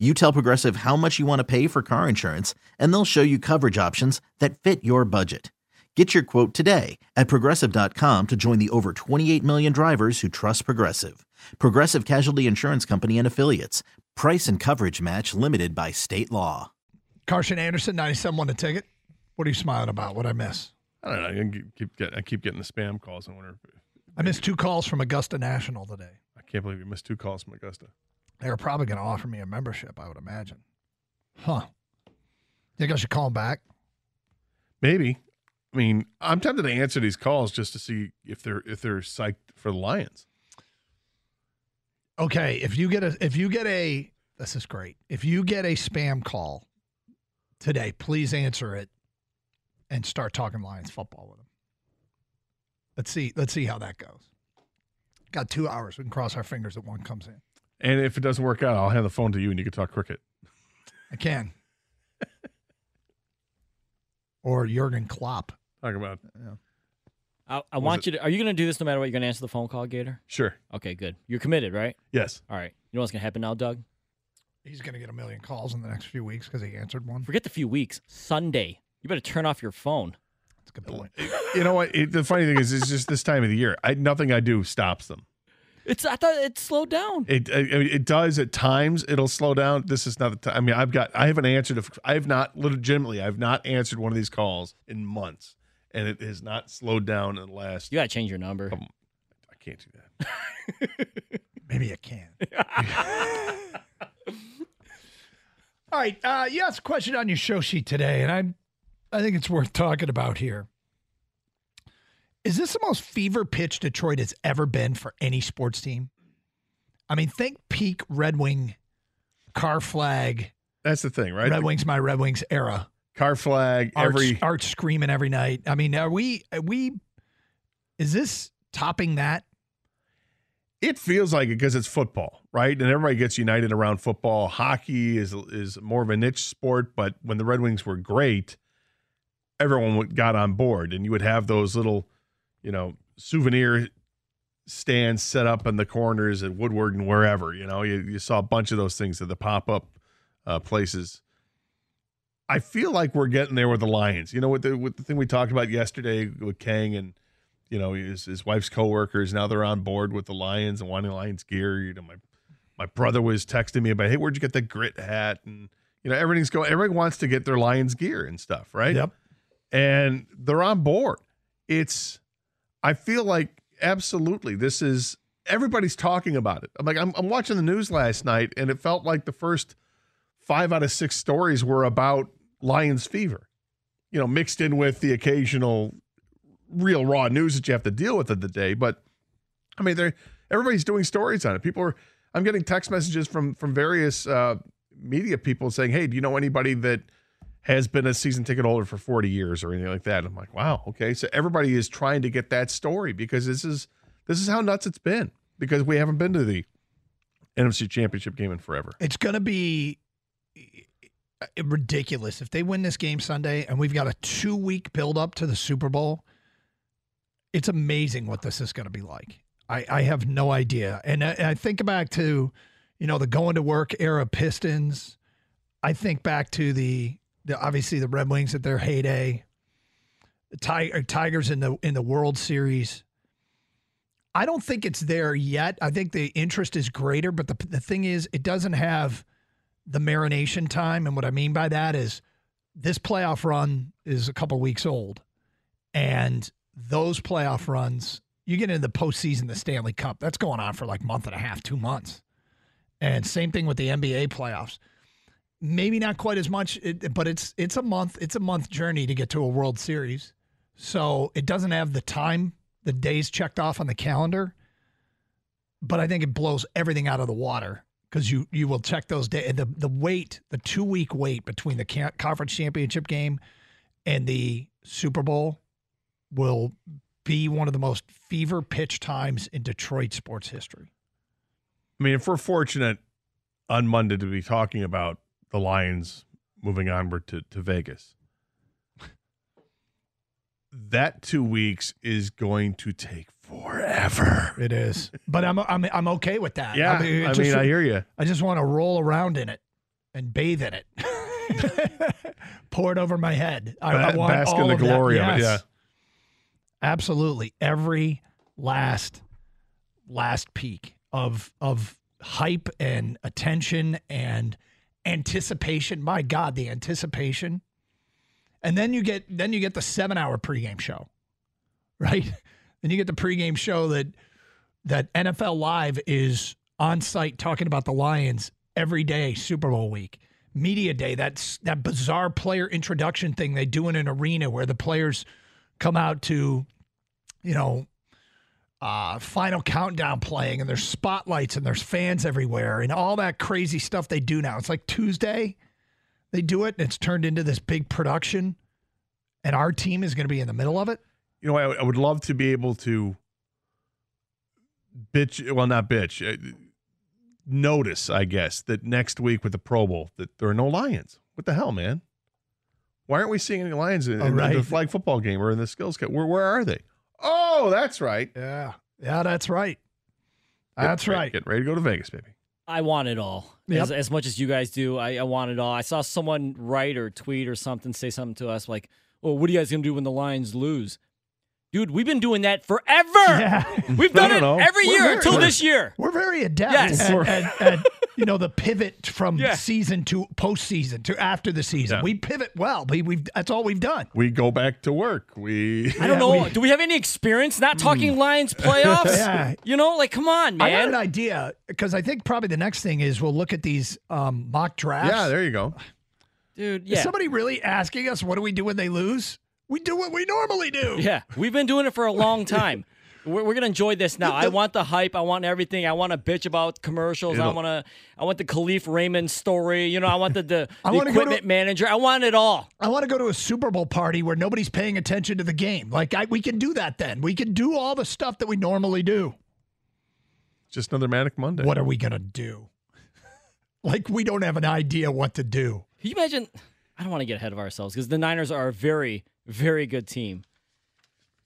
You tell Progressive how much you want to pay for car insurance, and they'll show you coverage options that fit your budget. Get your quote today at progressive.com to join the over 28 million drivers who trust Progressive. Progressive Casualty Insurance Company and Affiliates. Price and coverage match limited by state law. Karsch and Anderson, 97 won the ticket. What are you smiling about? What I miss? I don't know. I keep getting, I keep getting the spam calls. I wonder. If, I missed two calls from Augusta National today. I can't believe you missed two calls from Augusta. They're probably going to offer me a membership. I would imagine. Huh? Think I should call them back? Maybe. I mean, I'm tempted to answer these calls just to see if they're if they're psyched for the Lions. Okay, if you get a if you get a this is great. If you get a spam call today, please answer it and start talking Lions football with them. Let's see. Let's see how that goes. Got two hours. We can cross our fingers that one comes in. And if it doesn't work out, I'll hand the phone to you and you can talk cricket. I can. or Jurgen Klopp. Talk about. Yeah. I, I want you to. Are you going to do this no matter what? You're going to answer the phone call, Gator? Sure. Okay, good. You're committed, right? Yes. All right. You know what's going to happen now, Doug? He's going to get a million calls in the next few weeks because he answered one. Forget the few weeks. Sunday. You better turn off your phone. That's a good point. You know what? It, the funny thing is, it's just this time of the year. I, nothing I do stops them. It's. I thought it slowed down. It, it it does at times. It'll slow down. This is not the time. I mean, I've got. I haven't answered. I've not legitimately. I've not answered one of these calls in months, and it has not slowed down in the last. You got to change your number. Um, I can't do that. Maybe I can. All right. Uh, you asked a question on your show sheet today, and I, I think it's worth talking about here. Is this the most fever pitch Detroit has ever been for any sports team? I mean, think peak Red Wing car flag. That's the thing, right? Red Wings, my Red Wings era. Car flag, Art, every art screaming every night. I mean, are we? Are we? Is this topping that? it feels like it because it's football, right? And everybody gets united around football. Hockey is is more of a niche sport, but when the Red Wings were great, everyone got on board, and you would have those little, you know, souvenir stands set up in the corners at Woodward and wherever. You know, you, you saw a bunch of those things at the pop up uh, places. I feel like we're getting there with the Lions. You know, with the with the thing we talked about yesterday with Kang and you know his his wife's coworkers now they're on board with the Lions and wanting Lions gear. You know, my my brother was texting me about, hey, where'd you get the grit hat? And you know, everything's going. Everyone wants to get their Lions gear and stuff, right? Yep. And they're on board. It's, I feel like absolutely this is everybody's talking about it. I'm like, I'm, I'm watching the news last night, and it felt like the first five out of six stories were about Lions fever. You know, mixed in with the occasional real raw news that you have to deal with of the day. But I mean, they everybody's doing stories on it. People are. I'm getting text messages from from various uh, media people saying, "Hey, do you know anybody that has been a season ticket holder for 40 years or anything like that?" I'm like, "Wow, okay." So everybody is trying to get that story because this is this is how nuts it's been because we haven't been to the NFC Championship game in forever. It's going to be eh, ridiculous if they win this game Sunday and we've got a two week build up to the Super Bowl. It's amazing what this is going to be like. I, I have no idea. And I, I think back to, you know, the going to work era Pistons. I think back to the, the obviously the Red Wings at their heyday, the Tigers in the in the World Series. I don't think it's there yet. I think the interest is greater, but the the thing is, it doesn't have the marination time. And what I mean by that is this playoff run is a couple weeks old. And those playoff runs, you get into the postseason, the Stanley Cup, that's going on for like month and a half, two months. And same thing with the NBA playoffs. Maybe not quite as much, but it's it's a month, it's a month journey to get to a World Series. So it doesn't have the time, the days checked off on the calendar. But I think it blows everything out of the water because you you will check those days. The the wait, the two week wait between the conference championship game and the Super Bowl will be one of the most fever pitch times in Detroit sports history. I mean, if we're fortunate on Monday to be talking about the Lions moving onward to, to Vegas, that two weeks is going to take forever. It is, but I'm I'm I'm okay with that. Yeah, I mean, I, just- hear you. I just want to roll around in it and bathe in it. Pour it over my head. I, I Ba- want bask in all the of that. glory of it, yeah. absolutely. Every last last peak of of hype and attention and anticipation. My God, the anticipation. And then you get then you get the seven hour pregame show, right? Then you get the pregame show that that NFL Live is on site talking about the Lions every day, Super Bowl week. Media Day, that's that bizarre player introduction thing they do in an arena where the players come out to, you know, uh, final countdown playing and there's spotlights and there's fans everywhere and all that crazy stuff they do now. It's like Tuesday, they do it and it's turned into this big production, and our team is going to be in the middle of it. You know, I, I would love to be able to bitch. Well, not bitch. uh, Notice, I guess, that next week with the Pro Bowl that there are no Lions. What the hell, man? Why aren't we seeing any Lions in, in right. the flag football game or in the skills cup? Where where are they? Oh, that's right. Yeah, yeah, that's right. That's Get- right. Get ready to go to Vegas, baby. I want it all. Yep. As, as much as you guys do, I, I want it all. I saw someone write or tweet or something, say something to us like, "Well, what are you guys gonna do when the Lions lose?" Dude, we've been doing that forever. Yeah. We've done it know. every We're year very- until this year. We're very adept Yes. at, at, at, you know the pivot from Yeah. season to postseason to after the season. Yeah. We pivot well. We, we've that's all we've done. We go back to work. We I don't Yeah, know. we- do we have any experience not talking Lions playoffs? Yeah. You know, like come on, man. I got an idea because I think probably the next thing is we'll look at these um, mock drafts. yeah, there you go. Dude, Is somebody really asking us what do we do when they lose? We do what we normally do. Yeah, we've been doing it for a long time. We're, we're gonna enjoy this now. I want the hype. I want everything. I want to bitch about commercials. I It'll- want to. I want the Kalif Raymond story. You know, I want the the, I the wanna equipment manager. I want it all. I want to go to a Super Bowl party where nobody's paying attention to the game. Like I, we can do that then. We can do all the stuff that we normally do. Just another Manic Monday. What are we gonna do? like we don't have an idea what to do. Can you imagine? I don't want to get ahead of ourselves because the Niners are a very, very good team.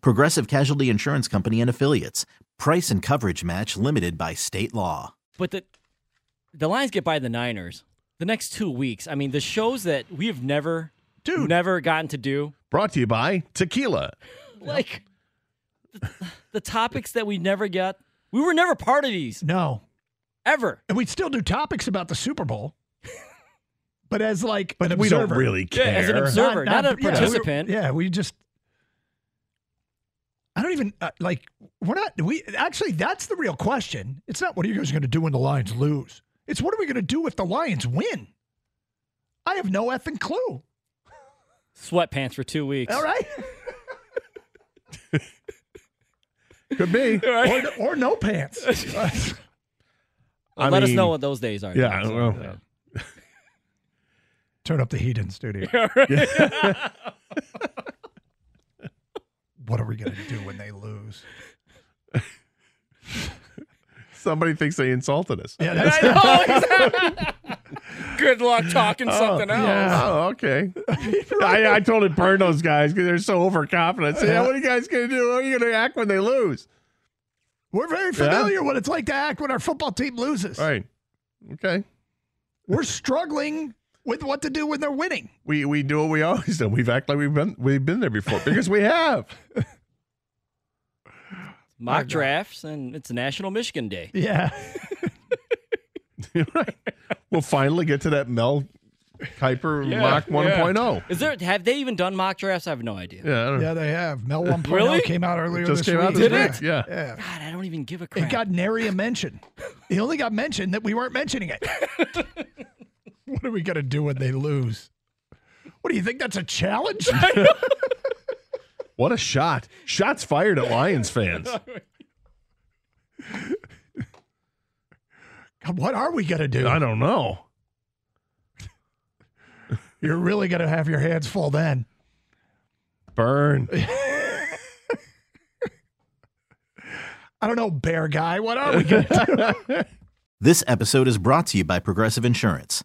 Progressive Casualty Insurance Company and Affiliates. Price and coverage match limited by state law. But the the Lions get by the Niners. The next two weeks, I mean, the shows that we have never, Dude. never gotten to do, Brought to you by Tequila. like the, the topics that we never get. We were never part of these No. ever. And we'd still do topics about the Super Bowl. but as like But an we don't observer. really Yeah, care. as an observer, not, a yeah, we- participant. Yeah, we just. I don't even uh, like. We're not. We actually. That's the real question. It's not what are you guys going to do when the Lions lose. It's what are we going to do if the Lions win. I have no effing clue. Sweatpants for two weeks. All right, Could be. or, or no pants. I Let us know what those days are. Yeah, So, well, Turn up the heat in studio. what are we going to do when they lose? somebody thinks they insulted us. Yeah, that's I know. Oh, Good luck talking oh, something else. yeah. Oh, okay. I, I totally burned those guys because they're so overconfident. Say, what are you guys going to do? How are you going to act when they lose? We're very familiar what it's like to act when our football team loses. All right. Okay. We're struggling with what to do when they're winning. We we do what we always do. We've acted like we've been we've been there before because we have. Mock drafts, and it's National Michigan Day. Yeah. right. We'll finally get to that Mel Kiper mock 1.0. Is there? Have they even done mock drafts? I have no idea. Yeah, I don't. Yeah, they have. Mel 1.0 Really? came out earlier Just this came out week. this Did week. it? Yeah. Yeah. God, I don't even give a crap. It got nary a mention. He only got mentioned that we weren't mentioning it. what are we going to do when they lose? What do you think? That's a challenge? What a shot. Shots fired at Lions fans. God, what are we going to do? I don't know. You're really going to have your hands full then. Burn. I don't know, bear guy. What are we going to do? This episode is brought to you by Progressive Insurance.